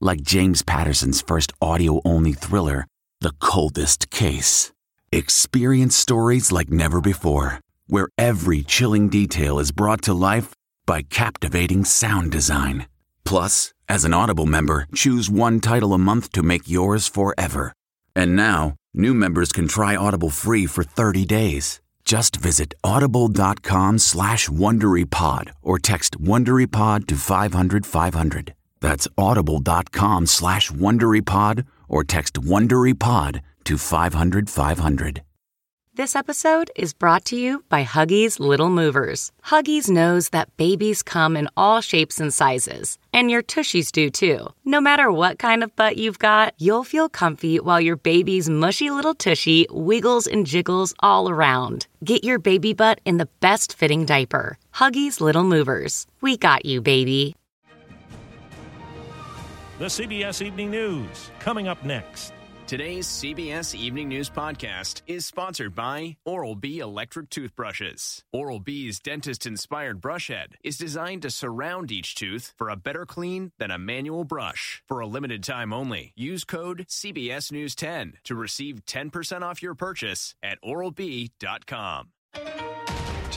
like James Patterson's first audio only thriller, The Coldest Case. Experience stories like never before, where every chilling detail is brought to life by captivating sound design. Plus, as an Audible member, choose one title a month to make yours forever. And now, new members can try Audible free for 30 days. Just visit audible.com slash WonderyPod or text WonderyPod to 500 500. That's audible.com slash WonderyPod or text WonderyPod to 500 500. This episode is brought to you by Huggies Little Movers. Huggies knows that babies come in all shapes and sizes, and your tushies do too. No matter what kind of butt you've got, you'll feel comfy while your baby's mushy little tushy wiggles and jiggles all around. Get your baby butt in the best fitting diaper. Huggies Little Movers. We got you, baby. The CBS Evening News coming up next. Today's CBS Evening News podcast is sponsored by Oral B Electric Toothbrushes. Oral B's dentist inspired brush head is designed to surround each tooth for a better clean than a manual brush. For a limited time only, use code CBS News 10 to receive 10% off your purchase at oralb.com.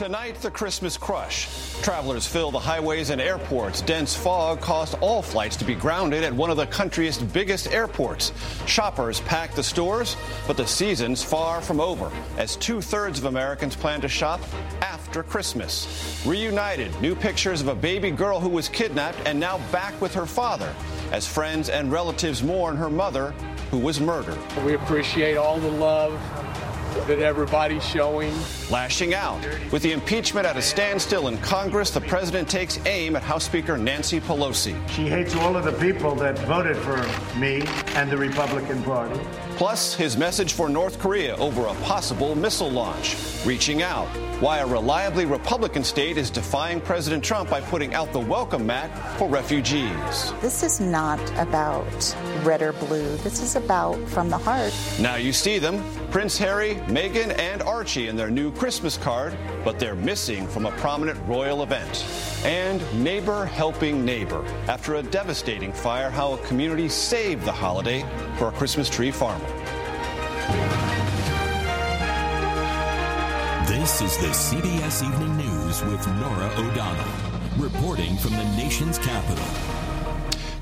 Tonight, the Christmas crush. Travelers fill the highways and airports. Dense fog caused all flights to be grounded at one of the country's biggest airports. Shoppers pack the stores, but the season's far from over, as two thirds of Americans plan to shop after Christmas. Reunited, new pictures of a baby girl who was kidnapped and now back with her father, as friends and relatives mourn her mother, who was murdered. We appreciate all the love that everybody's showing. Lashing out. With the impeachment at a standstill in Congress, the president takes aim at House Speaker Nancy Pelosi. She hates all of the people that voted for me and the Republican Party. Plus, his message for North Korea over a possible missile launch. Reaching out. Why a reliably Republican state is defying President Trump by putting out the welcome mat for refugees. This is not about red or blue. This is about from the heart. Now you see them Prince Harry, Meghan, and Archie in their new Christmas card, but they're missing from a prominent royal event. And neighbor helping neighbor. After a devastating fire, how a community saved the holiday for a Christmas tree farmer. This is the CBS Evening News with Norah O'Donnell, reporting from the nation's capital.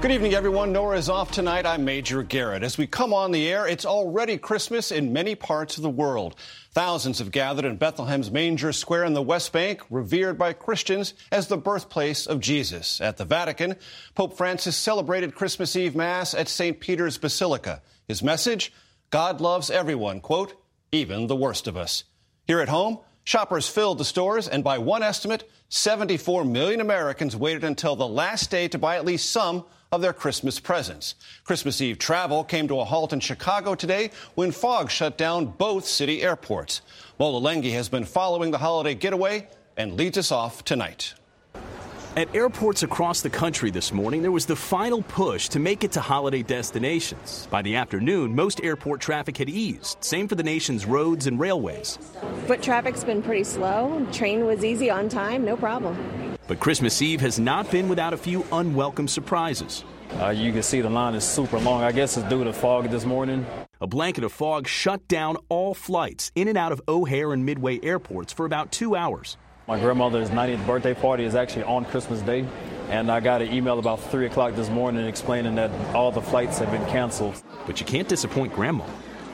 Good evening, everyone. Norah is off tonight. I'm Major Garrett. As we come on the air, it's already Christmas in many parts of the world. Thousands have gathered in Bethlehem's Manger Square in the West Bank, revered by Christians as the birthplace of Jesus. At the Vatican, Pope Francis celebrated Christmas Eve Mass at St. Peter's Basilica. His message God loves everyone, quote, even the worst of us. Here at home, shoppers filled the stores, and by one estimate, 74 million Americans waited until the last day to buy at least some of their Christmas presents. Christmas Eve travel came to a halt in Chicago today when fog shut down both city airports. Mola Lenghi has been following the holiday getaway and leads us off tonight. At airports across the country this morning, there was the final push to make it to holiday destinations. By the afternoon, most airport traffic had eased. Same for the nation's roads and railways. Foot traffic's been pretty slow. Train was easy on time, no problem. But Christmas Eve has not been without a few unwelcome surprises. Uh, you can see the line is super long. I guess it's due to fog this morning. A blanket of fog shut down all flights in and out of O'Hare and Midway airports for about two hours. My grandmother's 90th birthday party is actually on Christmas Day. And I got an email about 3 o'clock this morning explaining that all the flights have been canceled. But you can't disappoint Grandma,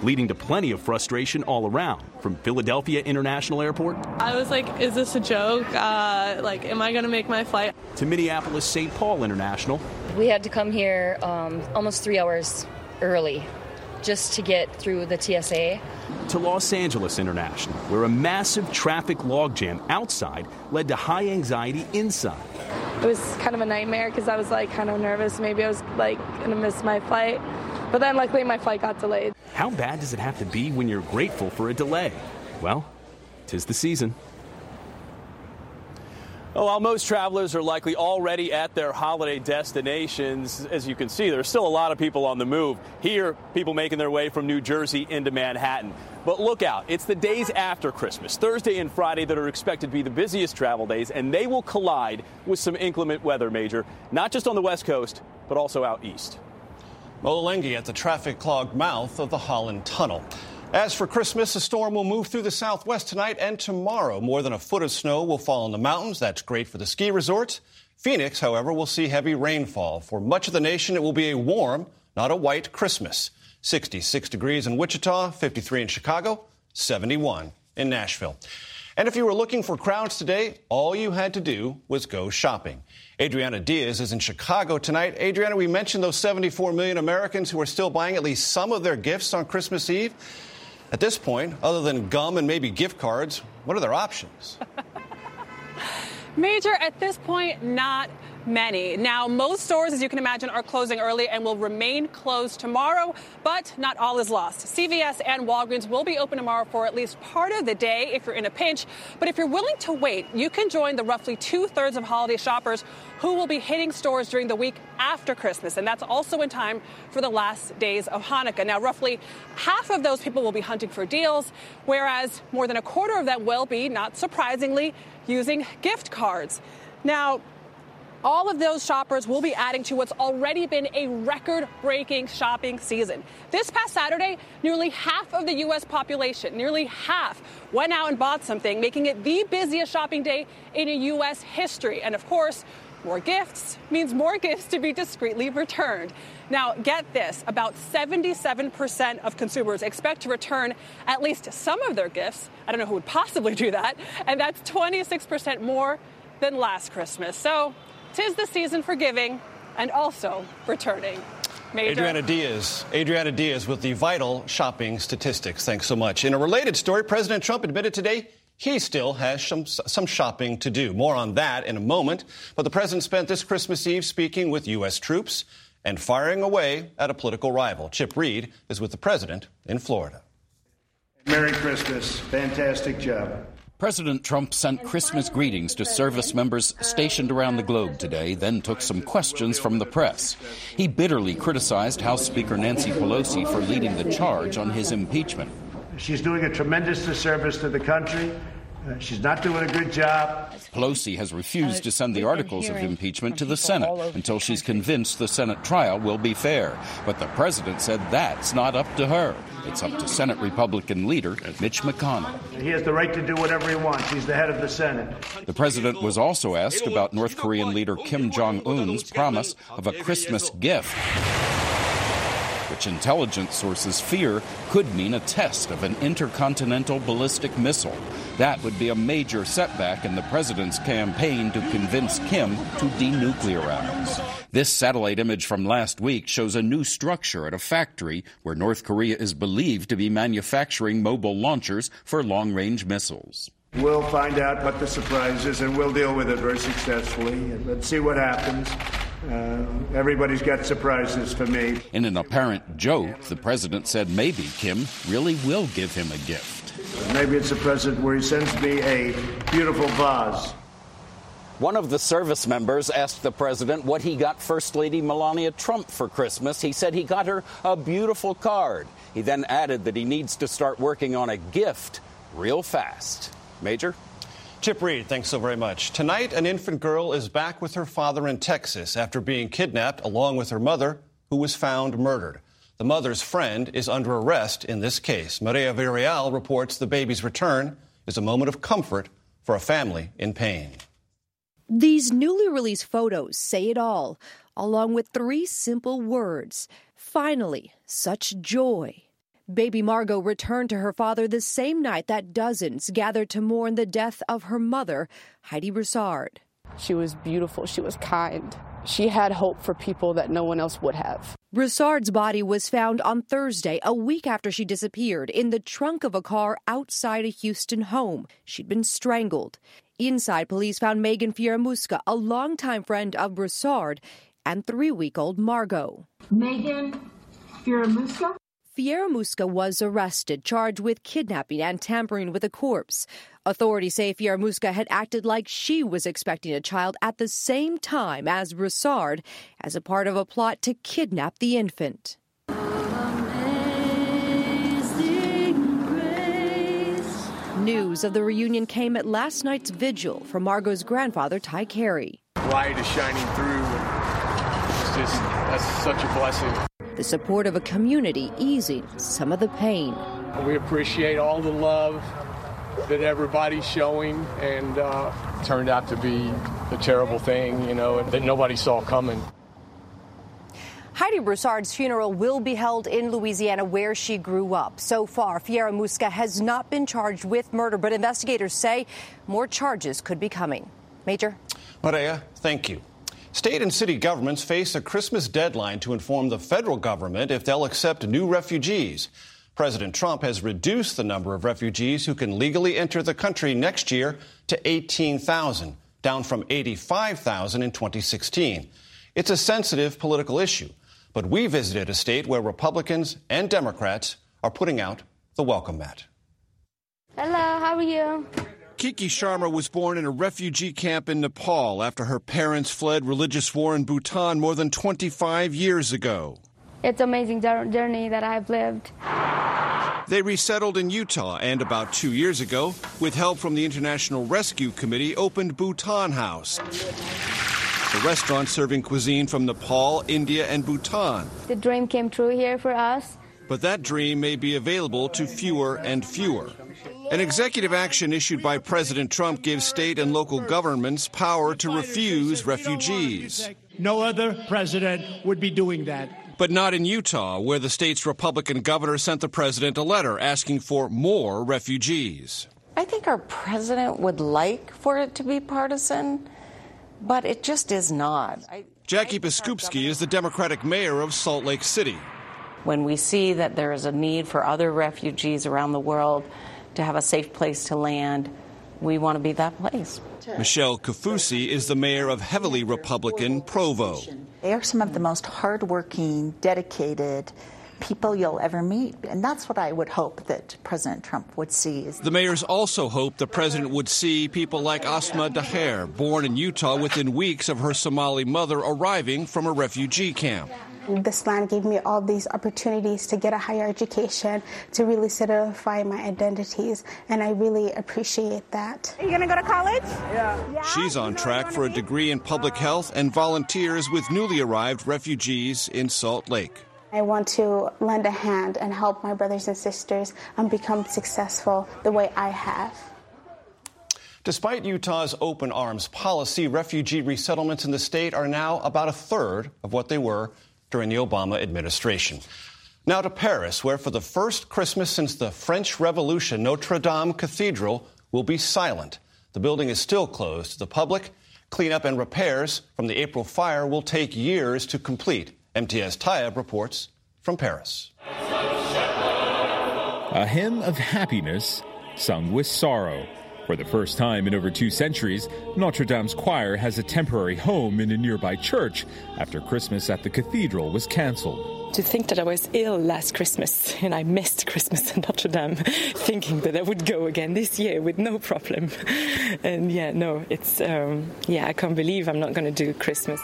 leading to plenty of frustration all around. From Philadelphia International Airport I was like, is this a joke? Uh, like, am I going to make my flight? to Minneapolis St. Paul International, We had to come here um, almost three hours early just to get through the TSA. to Los Angeles International, where a massive traffic logjam outside led to high anxiety inside. It was kind of a nightmare because I was like kind of nervous. Maybe I was like going to miss my flight. But then luckily my flight got delayed. How bad does it have to be when you're grateful for a delay? Well, tis the season. Oh, while most travelers are likely already at their holiday destinations, as you can see, there's still a lot of people on the move. Here, people making their way from New Jersey into Manhattan. But look out, it's the days after Christmas, Thursday and Friday, that are expected to be the busiest travel days, and they will collide with some inclement weather, Major, not just on the West Coast, but also out east. Mola Lenghi at the traffic clogged mouth of the Holland Tunnel. As for Christmas, a storm will move through the southwest tonight and tomorrow. More than a foot of snow will fall in the mountains. That's great for the ski resorts. Phoenix, however, will see heavy rainfall. For much of the nation, it will be a warm, not a white Christmas. 66 degrees in Wichita, 53 in Chicago, 71 in Nashville. And if you were looking for crowds today, all you had to do was go shopping. Adriana Diaz is in Chicago tonight. Adriana, we mentioned those 74 million Americans who are still buying at least some of their gifts on Christmas Eve. At this point, other than gum and maybe gift cards, what are their options? Major, at this point, not many. Now, most stores, as you can imagine, are closing early and will remain closed tomorrow, but not all is lost. CVS and Walgreens will be open tomorrow for at least part of the day if you're in a pinch. But if you're willing to wait, you can join the roughly two thirds of holiday shoppers who will be hitting stores during the week after Christmas. And that's also in time for the last days of Hanukkah. Now, roughly half of those people will be hunting for deals, whereas more than a quarter of them will be, not surprisingly, using gift cards. Now, all of those shoppers will be adding to what's already been a record breaking shopping season. This past Saturday, nearly half of the U.S. population, nearly half, went out and bought something, making it the busiest shopping day in U.S. history. And of course, more gifts means more gifts to be discreetly returned. Now, get this about 77% of consumers expect to return at least some of their gifts. I don't know who would possibly do that. And that's 26% more than last Christmas. So, tis the season for giving and also returning. Major. Adriana Diaz. Adriana Diaz with the vital shopping statistics. Thanks so much. In a related story, President Trump admitted today he still has some, some shopping to do. More on that in a moment. But the president spent this Christmas Eve speaking with U.S. troops and firing away at a political rival. Chip Reid is with the president in Florida. Merry Christmas. Fantastic job. President Trump sent Christmas greetings to service members stationed around the globe today, then took some questions from the press. He bitterly criticized House Speaker Nancy Pelosi for leading the charge on his impeachment. She's doing a tremendous disservice to the country. Uh, she's not doing a good job. Pelosi has refused to send the articles of impeachment to the Senate until she's convinced the Senate trial will be fair. But the president said that's not up to her. It's up to Senate Republican leader Mitch McConnell. He has the right to do whatever he wants. He's the head of the Senate. The president was also asked about North Korean leader Kim Jong un's promise of a Christmas gift which intelligence sources fear could mean a test of an intercontinental ballistic missile. That would be a major setback in the president's campaign to convince Kim to denuclearize. This satellite image from last week shows a new structure at a factory where North Korea is believed to be manufacturing mobile launchers for long range missiles. We'll find out what the surprise is and we'll deal with it very successfully. And Let's see what happens. Uh, everybody's got surprises for me. In an apparent joke, the president said maybe Kim really will give him a gift. Maybe it's a present where he sends me a beautiful vase. One of the service members asked the president what he got First Lady Melania Trump for Christmas. He said he got her a beautiful card. He then added that he needs to start working on a gift real fast. Major? Chip Reid, thanks so very much. Tonight, an infant girl is back with her father in Texas after being kidnapped along with her mother, who was found murdered. The mother's friend is under arrest in this case. Maria Villarreal reports the baby's return is a moment of comfort for a family in pain. These newly released photos say it all, along with three simple words Finally, such joy. Baby Margot returned to her father the same night that dozens gathered to mourn the death of her mother, Heidi Broussard. She was beautiful, she was kind. She had hope for people that no one else would have. Broussard's body was found on Thursday, a week after she disappeared, in the trunk of a car outside a Houston home. She'd been strangled. Inside, police found Magen Fieramusca, a longtime friend of Broussard, and three week old Margot. Magen Fieramusca? Fieramusca was arrested, charged with kidnapping and tampering with a corpse. Authorities say Fieramusca had acted like she was expecting a child at the same time as Broussard as a part of a plot to kidnap the infant. News of the reunion came at last night's vigil for Margot's grandfather, Ty Carey. Light is shining through. It's just, that's such a blessing. The support of a community easing some of the pain. We appreciate all the love that everybody's showing, and uh, turned out to be a terrible thing, you know, that nobody saw coming. Heidi Broussard's funeral will be held in Louisiana, where she grew up. So far, Fieramusca has not been charged with murder, but investigators say more charges could be coming. Major? Maria, thank you. State and city governments face a Christmas deadline to inform the federal government if they'll accept new refugees. President Trump has reduced the number of refugees who can legally enter the country next year to 18,000, down from 85,000 in 2016. It's a sensitive political issue. But we visited a state where Republicans and Democrats are putting out the welcome mat. Hello, how are you? Kiki Sharma was born in a refugee camp in Nepal after her parents fled religious war in Bhutan more than 25 years ago. It's an amazing journey that I've lived. They resettled in Utah and about two years ago, with help from the International Rescue Committee, opened Bhutan House a restaurant serving cuisine from Nepal, India, and Bhutan. The dream came true here for us. But that dream may be available to fewer and fewer. An executive action issued by President Trump gives state and local governments power to refuse refugees. No other president would be doing that. But not in Utah, where the state's Republican governor sent the president a letter asking for more refugees. I think our president would like for it to be partisan but it just is not. I, Jackie Biskupski is the Democratic mayor of Salt Lake City. When we see that there is a need for other refugees around the world to have a safe place to land, we want to be that place. Michelle Kaufusi is the mayor of heavily Republican Provo. They are some of the most hardworking, dedicated, people you'll ever meet. And that's what I would hope that President Trump would see. the mayors also hope the president would see people like Asma Daher, born in Utah within weeks of her Somali mother arriving from a refugee camp. This land gave me all these opportunities to get a higher education, to really solidify my identities, and I really appreciate that. Are you going to go to college? Yeah. yeah. She's on track for a degree in public health and volunteers with newly arrived refugees in Salt Lake. I want to lend a hand and help my brothers and sisters and become successful the way I have. Despite Utah's open arms policy, refugee resettlements in the state are now about a third of what they were during the Obama administration. Now to Paris, where for the first Christmas since the French Revolution, Notre Dame Cathedral will be silent. The building is still closed to the public. Cleanup and repairs from the April fire will take years to complete. Imtiaz Tyab reports from Paris. A hymn of happiness sung with sorrow. For the first time in over two centuries, Notre Dame's choir has a temporary home in a nearby church after Christmas at the cathedral was cancelled. To think that I was ill last Christmas and I missed Christmas at Notre Dame, thinking that I would go again this year with no problem. And yeah, no, it's, um, yeah, I can't believe I'm not going to do Christmas.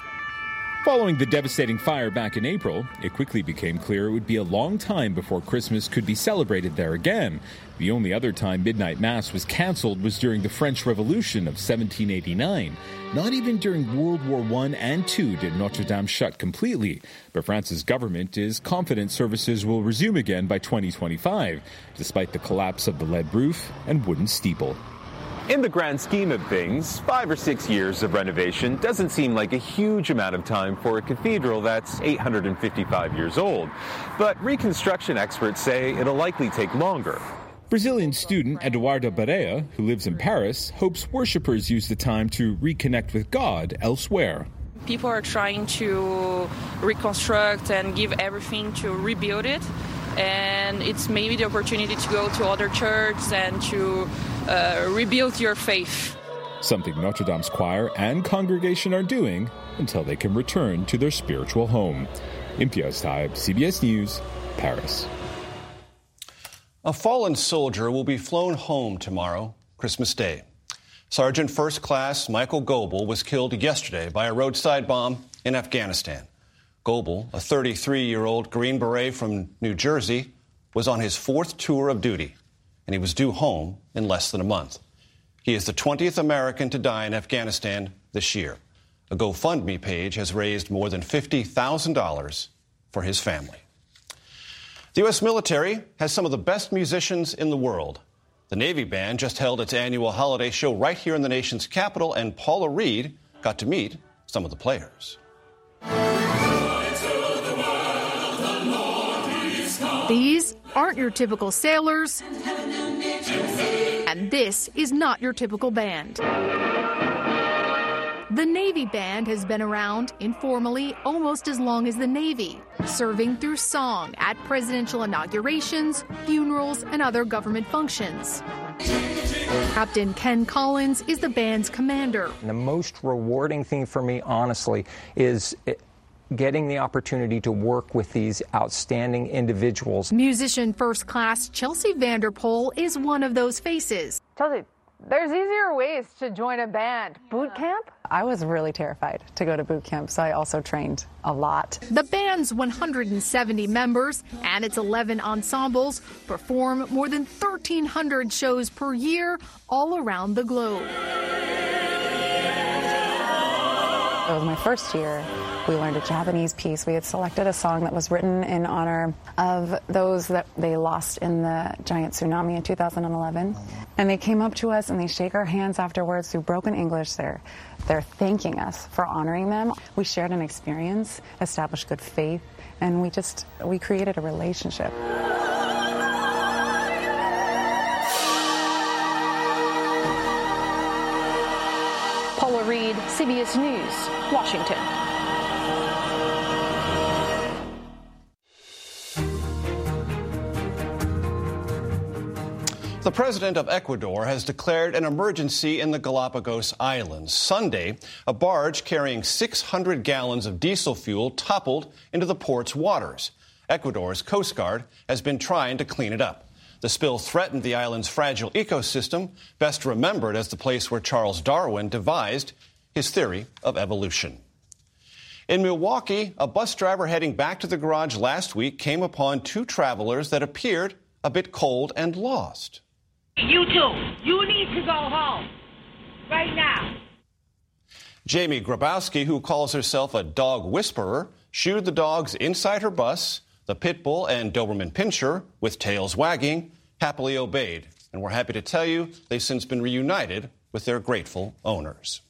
Following the devastating fire back in April, it quickly became clear it would be a long time before Christmas could be celebrated there again. The only other time midnight mass was canceled was during the French Revolution of 1789. Not even during World War I and II did Notre Dame shut completely, but France's government is confident services will resume again by 2025, despite the collapse of the lead roof and wooden steeple. In the grand scheme of things, five or six years of renovation doesn't seem like a huge amount of time for a cathedral that's 855 years old. But reconstruction experts say it'll likely take longer. Brazilian student Eduardo Barea, who lives in Paris, hopes worshippers use the time to reconnect with God elsewhere. People are trying to reconstruct and give everything to rebuild it and it's maybe the opportunity to go to other churches and to uh, rebuild your faith. Something Notre Dame's choir and congregation are doing until they can return to their spiritual home. Imtiaz Tyab, CBS News, Paris. A fallen soldier will be flown home tomorrow, Christmas Day. Sergeant First Class Michael Goebel was killed yesterday by a roadside bomb in Afghanistan. Goebel, a 33 year old Green Beret from New Jersey, was on his fourth tour of duty, and he was due home in less than a month. He is the 20th American to die in Afghanistan this year. A GoFundMe page has raised more than $50,000 for his family. The U.S. military has some of the best musicians in the world. The Navy Band just held its annual holiday show right here in the nation's capital, and Paula Reid got to meet some of the players. Aren't your typical sailors, and this is not your typical band. The Navy Band has been around informally almost as long as the Navy, serving through song at presidential inaugurations, funerals, and other government functions. Captain Ken Collins is the band's commander. The most rewarding thing for me, honestly, is getting the opportunity to work with these outstanding individuals. Musician first class Chelsea Vanderpool is one of those faces. Chelsea, there's easier ways to join a band. Boot camp? I was really terrified to go to boot camp, so I also trained a lot. The band's 170 members and its 11 ensembles perform more than 1,300 shows per year all around the globe. It was my first year. We learned a Japanese piece. We had selected a song that was written in honor of those that they lost in the giant tsunami in 2011. And they came up to us and they shake our hands afterwards through broken English. They're, they're thanking us for honoring them. We shared an experience, established good faith, and we just, we created a relationship. Paula Reid, CBS News, Washington. The president of Ecuador has declared an emergency in the Galapagos Islands. Sunday, a barge carrying 600 gallons of diesel fuel toppled into the port's waters. Ecuador's Coast Guard has been trying to clean it up. The spill threatened the island's fragile ecosystem, best remembered as the place where Charles Darwin devised his theory of evolution. In Milwaukee, a bus driver heading back to the garage last week came upon two travelers that appeared a bit cold and lost. You two, you need to go home right now. Jamie Grabowski, who calls herself a dog whisperer, shooed the dogs inside her bus. The pit bull and Doberman pinscher, with tails wagging, happily obeyed. And we're happy to tell you they've since been reunited with their grateful owners.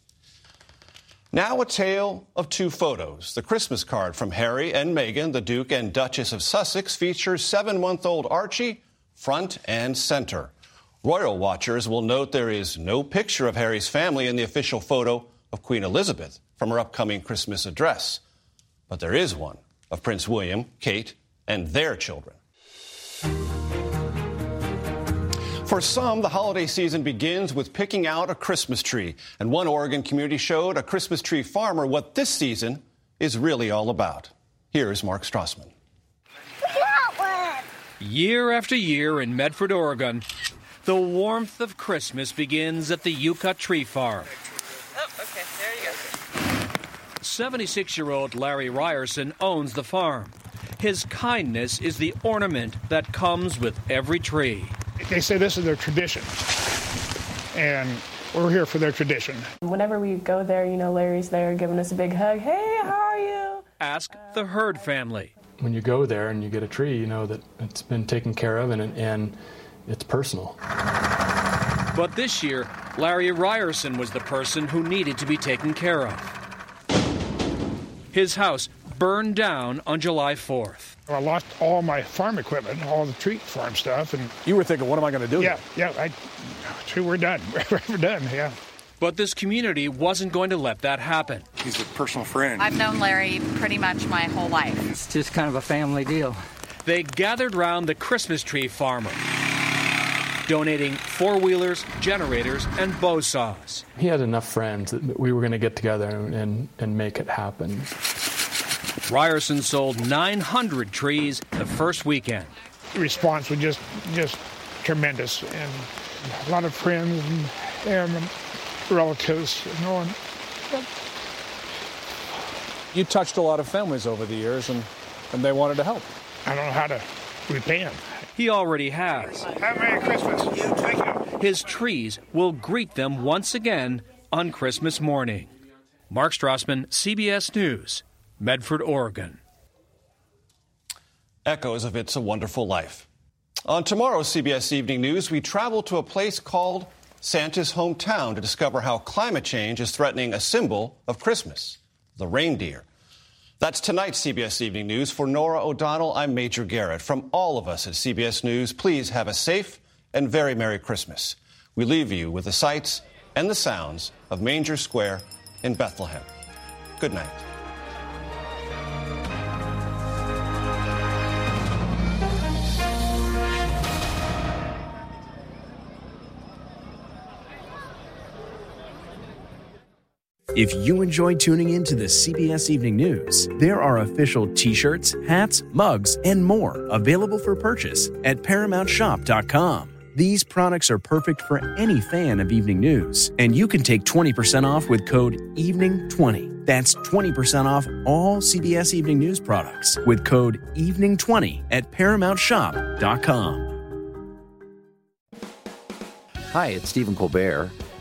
Now, a tale of two photos. The Christmas card from Harry and Meghan, the Duke and Duchess of Sussex, features seven month old Archie front and center. Royal watchers will note there is no picture of Harry's family in the official photo of Queen Elizabeth from her upcoming Christmas address. But there is one of Prince William, Kate, and their children. For some, the holiday season begins with picking out a Christmas tree. And one Oregon community showed a Christmas tree farmer what this season is really all about. Here's Mark Strassmann. Year after year in Medford, Oregon, the warmth of Christmas begins at the Yucca Tree Farm. Oh, okay, there you go. 76 year old Larry Ryerson owns the farm. His kindness is the ornament that comes with every tree. They say this is their tradition, and we're here for their tradition. Whenever we go there, you know, Larry's there giving us a big hug. Hey, how are you? Ask the Hurd family. When you go there and you get a tree, you know that it's been taken care of and, and it's personal. But this year, Larry Ryerson was the person who needed to be taken care of. His house burned down on July 4th. I lost all my farm equipment, all the tree farm stuff, and you were thinking, "What am I going to do?" Yeah, yeah. I, sure, we're done. we're done. Yeah. But this community wasn't going to let that happen. He's a personal friend. I've known Larry pretty much my whole life. It's just kind of a family deal. They gathered round the Christmas tree farmer, donating four wheelers, generators, and bow saws. He had enough friends that we were going to get together and, and make it happen. Ryerson sold 900 trees the first weekend. The response was just just tremendous, and a lot of friends and, and relatives and all. You touched a lot of families over the years, and, and they wanted to help. I don't know how to repay them. He already has. Have a Merry Christmas. You, thank you. His trees will greet them once again on Christmas morning. Mark Strassmann, CBS News, Medford, Oregon. Echoes of It's a Wonderful Life. On tomorrow's CBS Evening News, we travel to a place called Santa's hometown to discover how climate change is threatening a symbol of Christmas, the reindeer. That's tonight's CBS Evening News. For Norah O'Donnell, I'm Major Garrett. From all of us at CBS News, please have a safe and very Merry Christmas. We leave you with the sights and the sounds of Manger Square in Bethlehem. Good night. If you enjoy tuning in to the CBS Evening News, there are official t shirts, hats, mugs, and more available for purchase at ParamountShop.com. These products are perfect for any fan of evening news, and you can take 20% off with code EVENING20. That's 20% off all CBS Evening News products with code EVENING20 at ParamountShop.com. Hi, it's Stephen Colbert